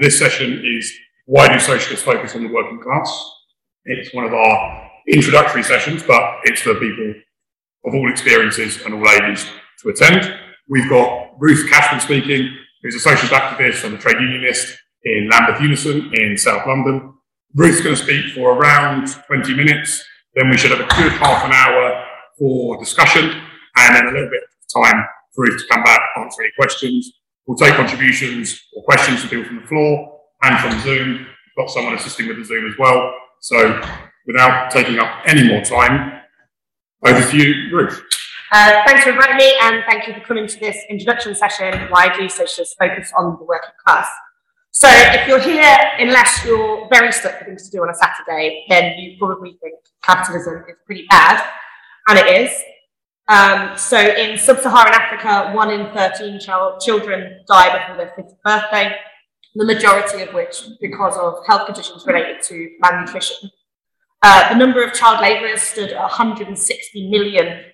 this session is Why do Socialists Focus on the Working Class? It's one of our introductory sessions, but it's for people of all experiences and all ages to attend. We've got Ruth Cashman speaking, who's a socialist activist and a trade unionist in Lambeth Unison in South London. Ruth's going to speak for around 20 minutes. Then we should have a good half an hour for discussion and then a little bit of time for Ruth to come back, answer any questions. We'll take contributions or questions from people from the floor and from Zoom. We've got someone assisting with the Zoom as well. So without taking up any more time, over to you, Ruth. Uh, thanks for inviting me and thank you for coming to this introduction session, Why Do Socialists Focus on the Working Class? So if you're here, unless you're very stuck for things to do on a Saturday, then you probably think capitalism is pretty bad, and it is. Um, so in sub-Saharan Africa, one in 13 child, children die before their fifth birthday, the majority of which because of health conditions related to malnutrition. Uh, the number of child labourers stood at 160 million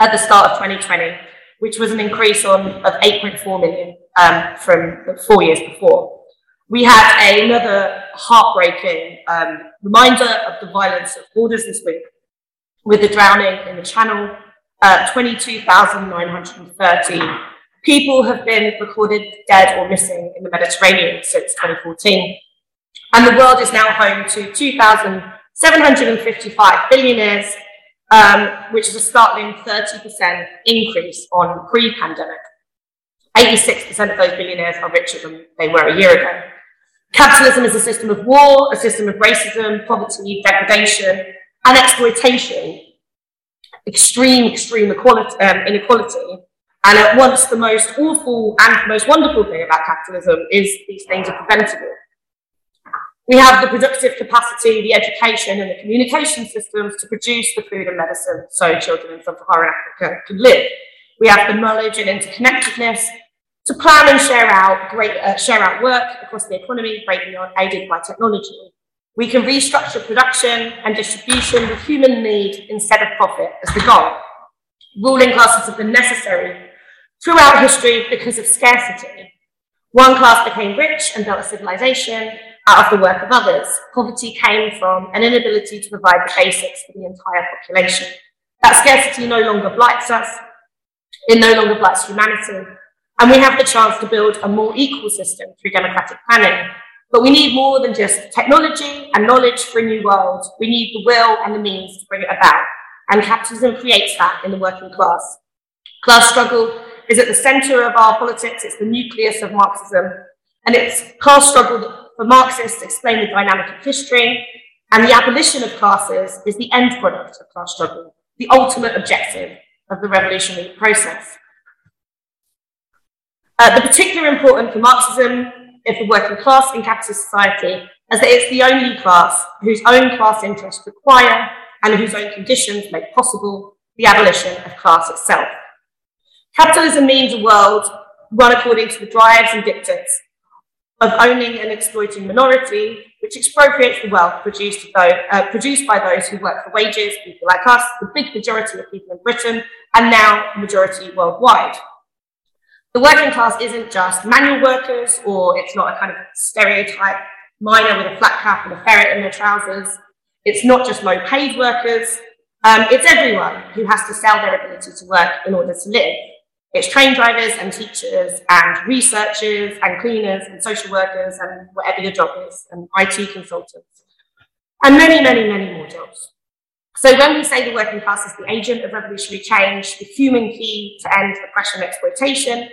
at the start of 2020, which was an increase on, of 8.4 million um, from four years before. We had another heartbreaking um, reminder of the violence of borders this week with the drowning in the Channel. Uh, 22,930 people have been recorded dead or missing in the Mediterranean since 2014. And the world is now home to 2,755 billionaires um, which is a startling 30% increase on pre-pandemic. 86% of those billionaires are richer than they were a year ago. Capitalism is a system of war, a system of racism, poverty, degradation, and exploitation, extreme, extreme equality, um, inequality. And at once the most awful and most wonderful thing about capitalism is these things are preventable. We have the productive capacity, the education, and the communication systems to produce the food and medicine so children in sub-Saharan Africa can live. We have the knowledge and interconnectedness to plan and share out great uh, share out work across the economy, greatly aided by technology. We can restructure production and distribution with human need instead of profit as the goal. Ruling classes have been necessary throughout history because of scarcity. One class became rich and built a civilization, out of the work of others. Poverty came from an inability to provide the basics for the entire population. That scarcity no longer blights us, it no longer blights humanity, and we have the chance to build a more equal system through democratic planning. But we need more than just technology and knowledge for a new world. We need the will and the means to bring it about. And capitalism creates that in the working class. Class struggle is at the center of our politics. It's the nucleus of Marxism. And it's class struggle for Marxists explain the dynamic of history, and the abolition of classes is the end product of class struggle, the ultimate objective of the revolutionary process. Uh, the particular important for Marxism is the working class in capitalist society, as it is the only class whose own class interests require and whose own conditions make possible the abolition of class itself. Capitalism means a world run according to the drives and dictates of owning and exploiting minority, which expropriates the wealth produced, uh, produced by those who work for wages, people like us, the big majority of people in Britain, and now majority worldwide. The working class isn't just manual workers, or it's not a kind of stereotype miner with a flat cap and a ferret in their trousers. It's not just low paid workers. Um, it's everyone who has to sell their ability to work in order to live. It's train drivers and teachers and researchers and cleaners and social workers and whatever your job is, and IT consultants, and many, many, many more jobs. So when we say the working class is the agent of revolutionary change, the human key to end oppression and exploitation,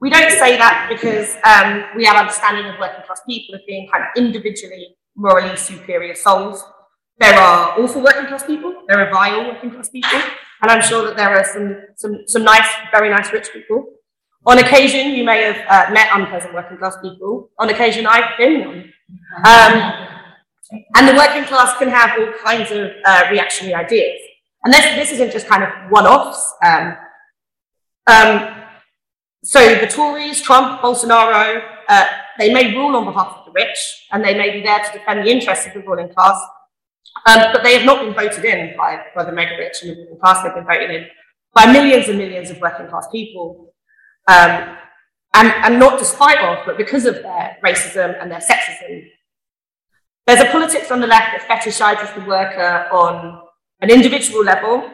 we don't say that because um, we have understanding of working class people as being kind of individually morally superior souls. There are awful working class people, there are vile working class people, and I'm sure that there are some, some, some nice, very nice rich people. On occasion, you may have uh, met unpleasant working class people. On occasion, I've been one. Um, and the working class can have all kinds of uh, reactionary ideas. And this, this isn't just kind of one-offs. Um, um, so the Tories, Trump, Bolsonaro, uh, they may rule on behalf of the rich, and they may be there to defend the interests of the ruling class, um, but they have not been voted in by, by the mega rich and the middle class. They've been voted in by millions and millions of working class people. Um, and, and not despite of, but because of their racism and their sexism. There's a politics on the left that fetishizes the worker on an individual level,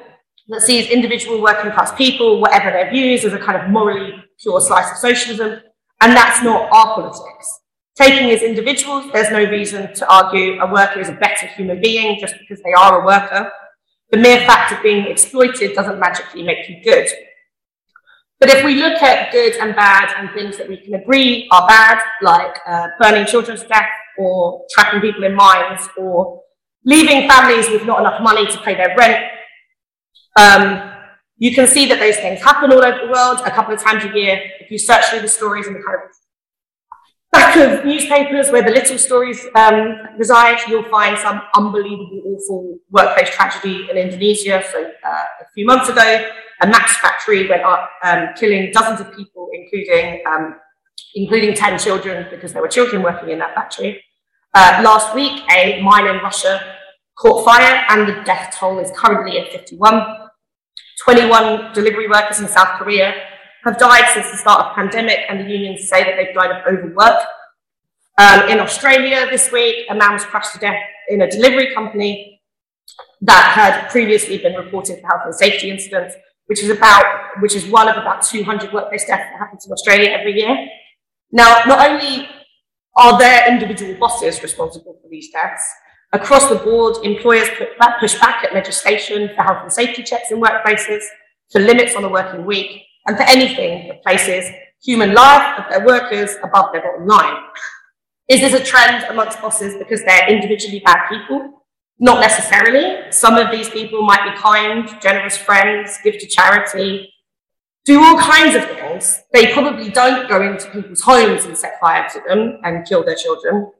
that sees individual working class people, whatever their views, as a kind of morally pure slice of socialism, and that's not our politics. Taking as individuals, there's no reason to argue a worker is a better human being just because they are a worker. The mere fact of being exploited doesn't magically make you good. But if we look at good and bad and things that we can agree are bad, like uh, burning children to death or trapping people in mines or leaving families with not enough money to pay their rent, um, you can see that those things happen all over the world a couple of times a year. If you search through the stories in the kind of back of newspapers where the little stories um, reside, you'll find some unbelievable, awful workplace tragedy in Indonesia. So uh, a few months ago, a Max factory went up, um, killing dozens of people, including um, including 10 children, because there were children working in that factory. Uh, last week, a mine in Russia caught fire, and the death toll is currently at 51. 21 delivery workers in South Korea have died since the start of the pandemic, and the unions say that they've died of overwork. Um, in Australia this week, a man was crushed to death in a delivery company that had previously been reported for health and safety incidents, which is about which is one of about 200 workplace deaths that happens in Australia every year. Now, not only are their individual bosses responsible for these deaths, across the board, employers push back at legislation for health and safety checks in workplaces, for limits on the working week, and for anything that places human life of their workers above their bottom line. Is this a trend amongst bosses because they're individually bad people? Not necessarily. Some of these people might be kind, generous friends, give to charity, do all kinds of things. They probably don't go into people's homes and set fire to them and kill their children.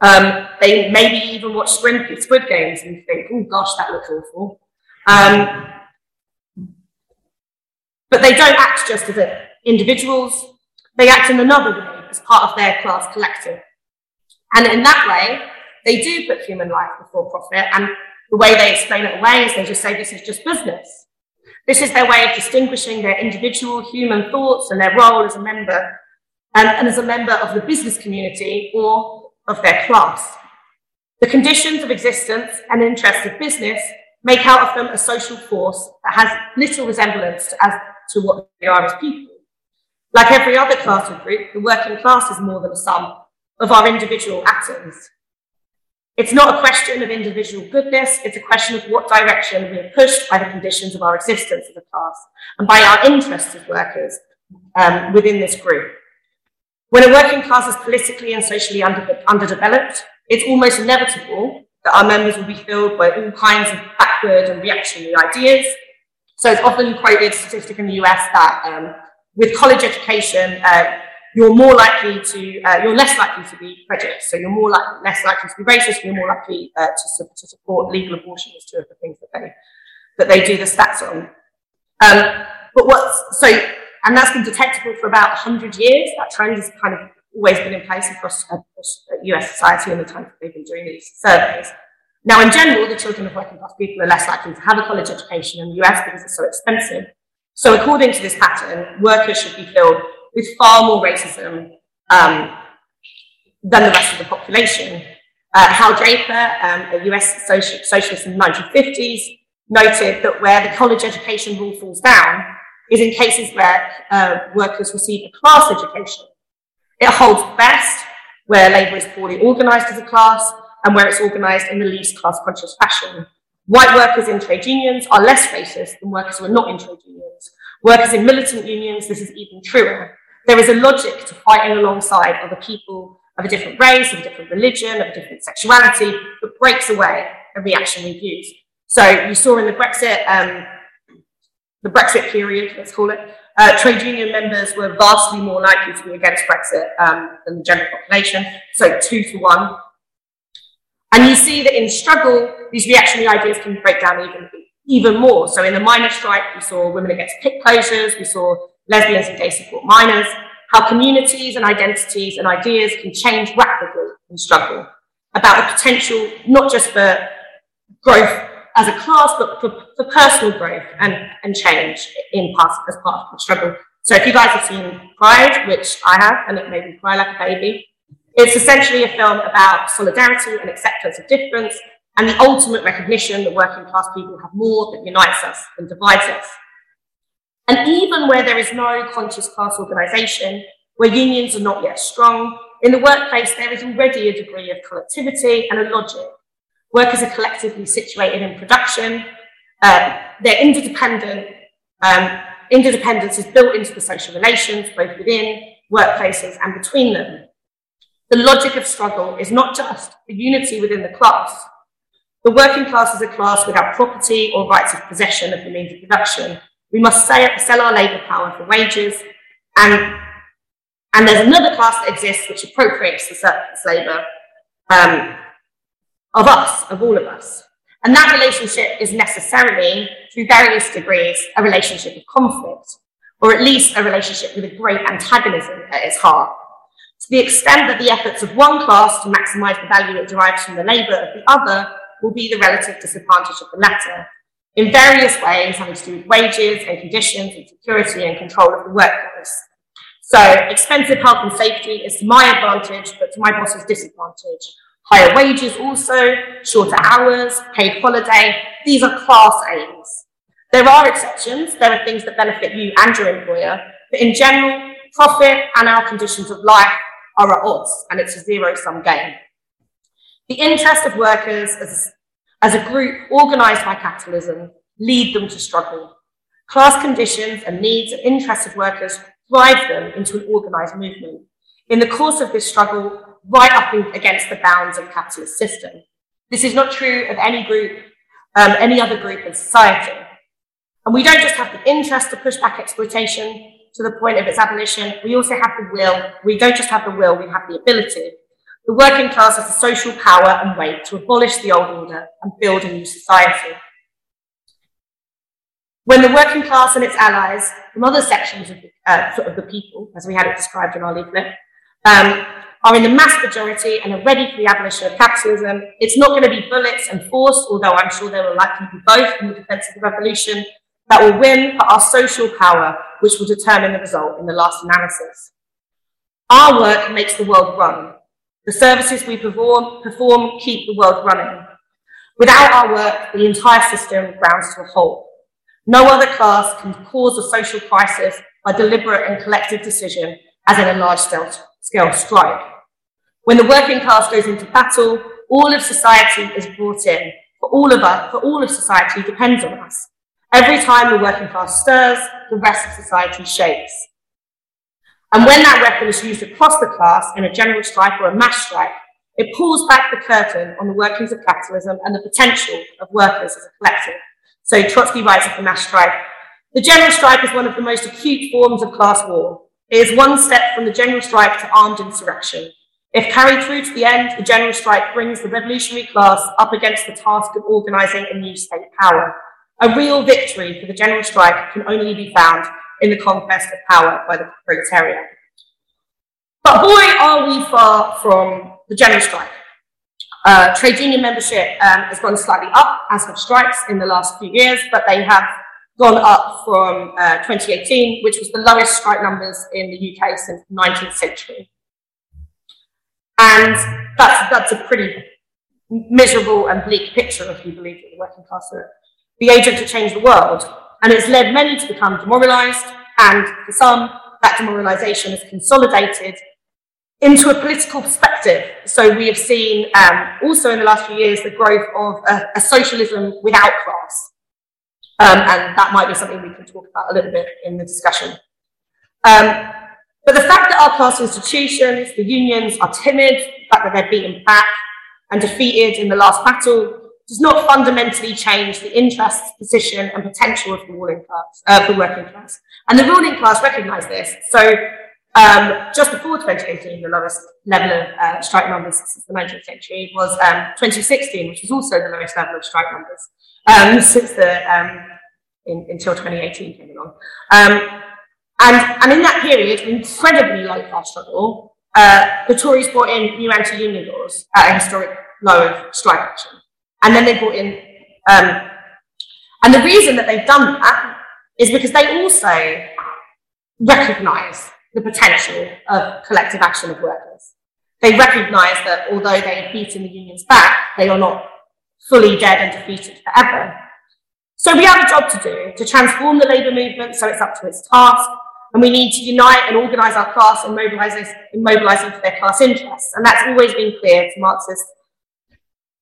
Um, they maybe even watch Squid, Squid Games and think, oh gosh, that looks awful. Um, but they don't act just as individuals, they act in another way as part of their class collective. And in that way, they do put human life before profit. And the way they explain it away is they just say this is just business. This is their way of distinguishing their individual human thoughts and their role as a member and, and as a member of the business community or of their class. The conditions of existence and interests of business make out of them a social force that has little resemblance to, as, to what they are as people. Like every other class or group, the working class is more than a sum of our individual atoms. It's not a question of individual goodness, it's a question of what direction we are pushed by the conditions of our existence as a class and by our interests as workers um, within this group. When a working class is politically and socially under, underdeveloped, it's almost inevitable that our members will be filled by all kinds of backward and reactionary ideas. So it's often quoted statistic in the US that um, with college education, uh, you're more likely to, uh, you're less likely to be prejudiced. So you're more like, less likely to be racist, you're more likely uh, to, to, support legal abortion as two of the things that they, that they do the stats on. Um, but what's, so, and that's been detectable for about 100 years. That trend has kind of always been in place across, across US society in the time that they've been doing these surveys. Now, in general, the children of working class people are less likely to have a college education in the US because it's so expensive. So according to this pattern, workers should be filled with far more racism um, than the rest of the population. Uh, Hal Draper, um, a US socialist in the 1950s, noted that where the college education rule falls down is in cases where uh, workers receive a class education. It holds best where labour is poorly organised as a class and where it's organised in the least class conscious fashion. White workers in trade unions are less racist than workers who are not in trade unions. Workers in militant unions, this is even truer. There is a logic to fighting alongside other people of a different race, of a different religion, of a different sexuality, that breaks away a reactionary views. So you saw in the Brexit, um, the Brexit period, let's call it, uh, trade union members were vastly more likely to be against Brexit um, than the general population, so two to one. And you see that in struggle, these reactionary ideas can break down even, even more. So in the miners' strike, we saw women against pit closures, we saw lesbians and gay support miners, how communities and identities and ideas can change rapidly in struggle, about the potential not just for growth as a class, but for, for personal growth and, and change in part, as part of the struggle. So if you guys have seen Pride, which I have, and it made me cry like a baby, it's essentially a film about solidarity and acceptance of difference and the ultimate recognition that working class people have more that unites us than divides us. And even where there is no conscious class organisation, where unions are not yet strong, in the workplace there is already a degree of collectivity and a logic. Workers are collectively situated in production, um, they're interdependent, um, interdependence is built into the social relations, both within workplaces and between them. The logic of struggle is not just the unity within the class. The working class is a class without property or rights of possession of the means of production, we must sell our labour power for wages, and, and there's another class that exists which appropriates the surplus labour. Um, of us, of all of us. And that relationship is necessarily, through various degrees, a relationship of conflict, or at least a relationship with a great antagonism at its heart. To the extent that the efforts of one class to maximise the value it derives from the labour of the other will be the relative disadvantage of the latter, in various ways having to do with wages and conditions and security and control of the workforce. So expensive health and safety is to my advantage, but to my boss's disadvantage. Higher wages also, shorter hours, paid holiday, these are class aims. There are exceptions, there are things that benefit you and your employer, but in general, profit and our conditions of life are at odds, and it's a zero-sum game. The interest of workers as as a group organised by capitalism, lead them to struggle. Class conditions and needs of interested workers drive them into an organised movement. In the course of this struggle, right up against the bounds of the capitalist system. This is not true of any group, um, any other group in society. And we don't just have the interest to push back exploitation to the point of its abolition, we also have the will. We don't just have the will, we have the ability. The working class has the social power and weight to abolish the old order and build a new society. When the working class and its allies from other sections of the, uh, of the people, as we had it described in our leaflet, um, are in the mass majority and are ready for the abolition of capitalism, it's not going to be bullets and force, although I'm sure there will likely be both in the defense of the revolution, that will win, but our social power, which will determine the result in the last analysis. Our work makes the world run, the services we perform, perform keep the world running. Without our work, the entire system grounds to a halt. No other class can cause a social crisis by deliberate and collective decision, as in a large scale strike. When the working class goes into battle, all of society is brought in. For all of us, for all of society depends on us. Every time the working class stirs, the rest of society shakes. And when that weapon is used across the class in a general strike or a mass strike, it pulls back the curtain on the workings of capitalism and the potential of workers as a collective. So Trotsky writes of the mass strike, the general strike is one of the most acute forms of class war. It is one step from the general strike to armed insurrection. If carried through to the end, the general strike brings the revolutionary class up against the task of organising a new state power. A real victory for the general strike can only be found in the conquest of power by the proletariat. But boy, are we far from the general strike. Uh, trade union membership um, has gone slightly up, as have strikes in the last few years, but they have gone up from uh, 2018, which was the lowest strike numbers in the UK since the 19th century. And that's, that's a pretty miserable and bleak picture, if you believe that the working class are the agent to change the world and it's led many to become demoralised, and for some, that demoralisation has consolidated into a political perspective. So we have seen um, also in the last few years the growth of a, a socialism without class. Um, and that might be something we can talk about a little bit in the discussion. Um, but the fact that our class institutions, the unions, are timid, the fact that they're beaten back and defeated in the last battle, does not fundamentally change the interests, position, and potential of the ruling class, uh, the working class. And the ruling class recognise this. So um, just before 2018, the lowest level of uh, strike numbers since the 19th century was um, 2016, which was also the lowest level of strike numbers um, since the um, in, until 2018 came along. And, and in that period, incredibly low class struggle, uh, the Tories brought in new anti-union laws at a historic low of strike action. And then they brought in, um, and the reason that they've done that is because they also recognise the potential of collective action of workers. They recognise that although they have beaten the unions back, they are not fully dead and defeated forever. So we have a job to do to transform the labour movement so it's up to its task, and we need to unite and organise our class in mobilising, in mobilising for their class interests. And that's always been clear to Marxists.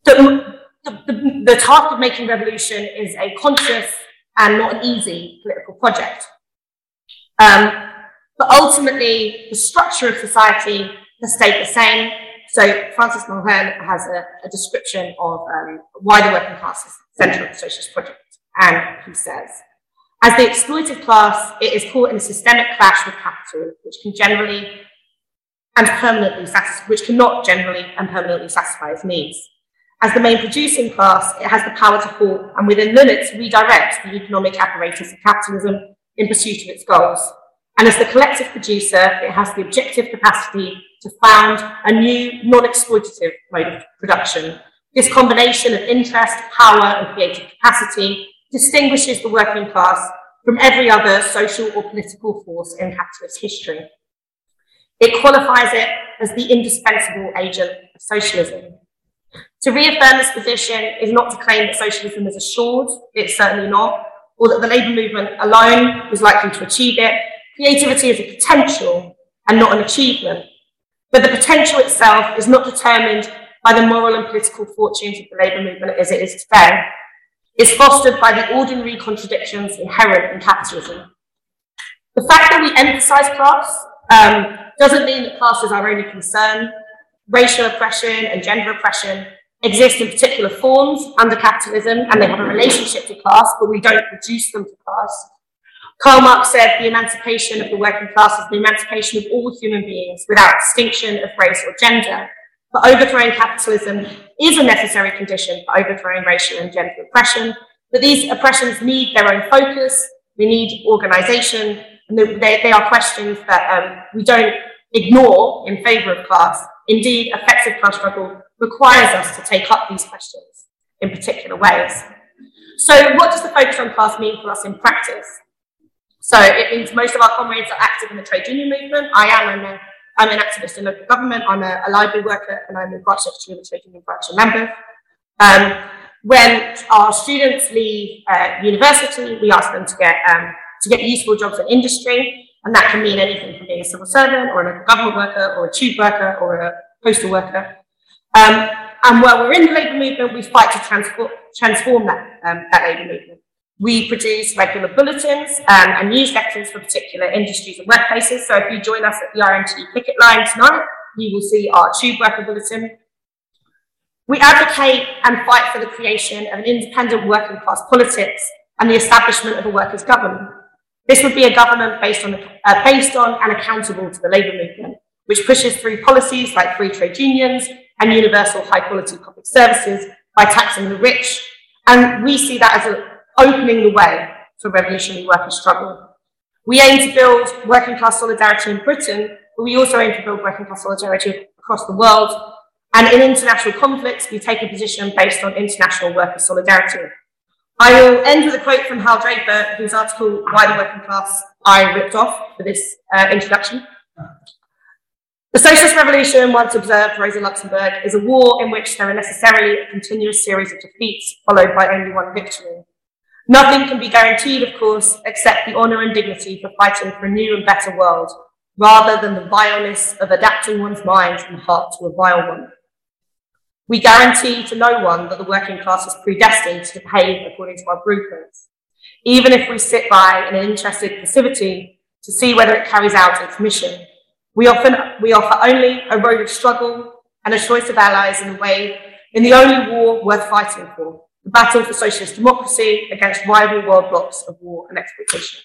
The, the, the task of making revolution is a conscious and not an easy political project. Um, but ultimately, the structure of society has stayed the same. So Francis Mulhern has a, a description of um, why the working class is central to the socialist project. And he says, as the exploited class, it is caught in a systemic clash with capital, which can generally and permanently satisfy, which cannot generally and permanently satisfy its needs. As the main producing class, it has the power to halt and within limits redirect the economic apparatus of capitalism in pursuit of its goals. And as the collective producer, it has the objective capacity to found a new non-exploitative mode of production. This combination of interest, power and creative capacity distinguishes the working class from every other social or political force in capitalist history. It qualifies it as the indispensable agent of socialism. To reaffirm this position is not to claim that socialism is assured, it's certainly not, or that the labour movement alone is likely to achieve it. Creativity is a potential and not an achievement. But the potential itself is not determined by the moral and political fortunes of the labour movement as it is today is fostered by the ordinary contradictions inherent in capitalism. The fact that we emphasize class um, doesn't mean that class is our only concern. Racial oppression and gender oppression exist in particular forms under capitalism and they have a relationship to class, but we don't reduce them to class. Karl Marx said the emancipation of the working class is the emancipation of all human beings without distinction of race or gender. But overthrowing capitalism is a necessary condition for overthrowing racial and gender oppression. But these oppressions need their own focus. We need organisation, and they, they, are questions that um, we don't ignore in favour of class. Indeed, effective class struggle requires us to take up these questions in particular ways. So, what does the focus on class mean for us in practice? So, it means most of our comrades are active in the trade union movement. I am, and I'm an activist in local government, I'm a, a library worker, and I'm a branch secretary of the Branch in Lambeth. Um, when our students leave uh, university, we ask them to get, um, to get useful jobs in industry, and that can mean anything from being a civil servant, or a local government worker, or a tube worker, or a postal worker. Um, and while we're in the labour movement, we fight to transform, transform that, um, that labour movement. We produce regular bulletins um, and newsletters for particular industries and workplaces. So if you join us at the RMT picket line tonight, you will see our tube worker bulletin. We advocate and fight for the creation of an independent working class politics and the establishment of a workers' government. This would be a government based on, uh, based on and accountable to the labour movement, which pushes through policies like free trade unions and universal high quality public services by taxing the rich. And we see that as a opening the way for revolutionary worker struggle. We aim to build working class solidarity in Britain, but we also aim to build working class solidarity across the world. And in international conflicts, we take a position based on international worker solidarity. I will end with a quote from Hal Draper, whose article, Why the Working Class I ripped off for this uh, introduction. The socialist revolution, once observed, Rosa Luxemburg, is a war in which there are necessarily a continuous series of defeats followed by only one victory. Nothing can be guaranteed, of course, except the honour and dignity for fighting for a new and better world, rather than the vileness of adapting one's mind and heart to a vile one. We guarantee to no one that the working class is predestined to behave according to our blueprints, even if we sit by in an interested passivity to see whether it carries out its mission. We, often, we offer only a road of struggle and a choice of allies in the way, in the only war worth fighting for, the battle for socialist democracy against rival world blocs of war and exploitation.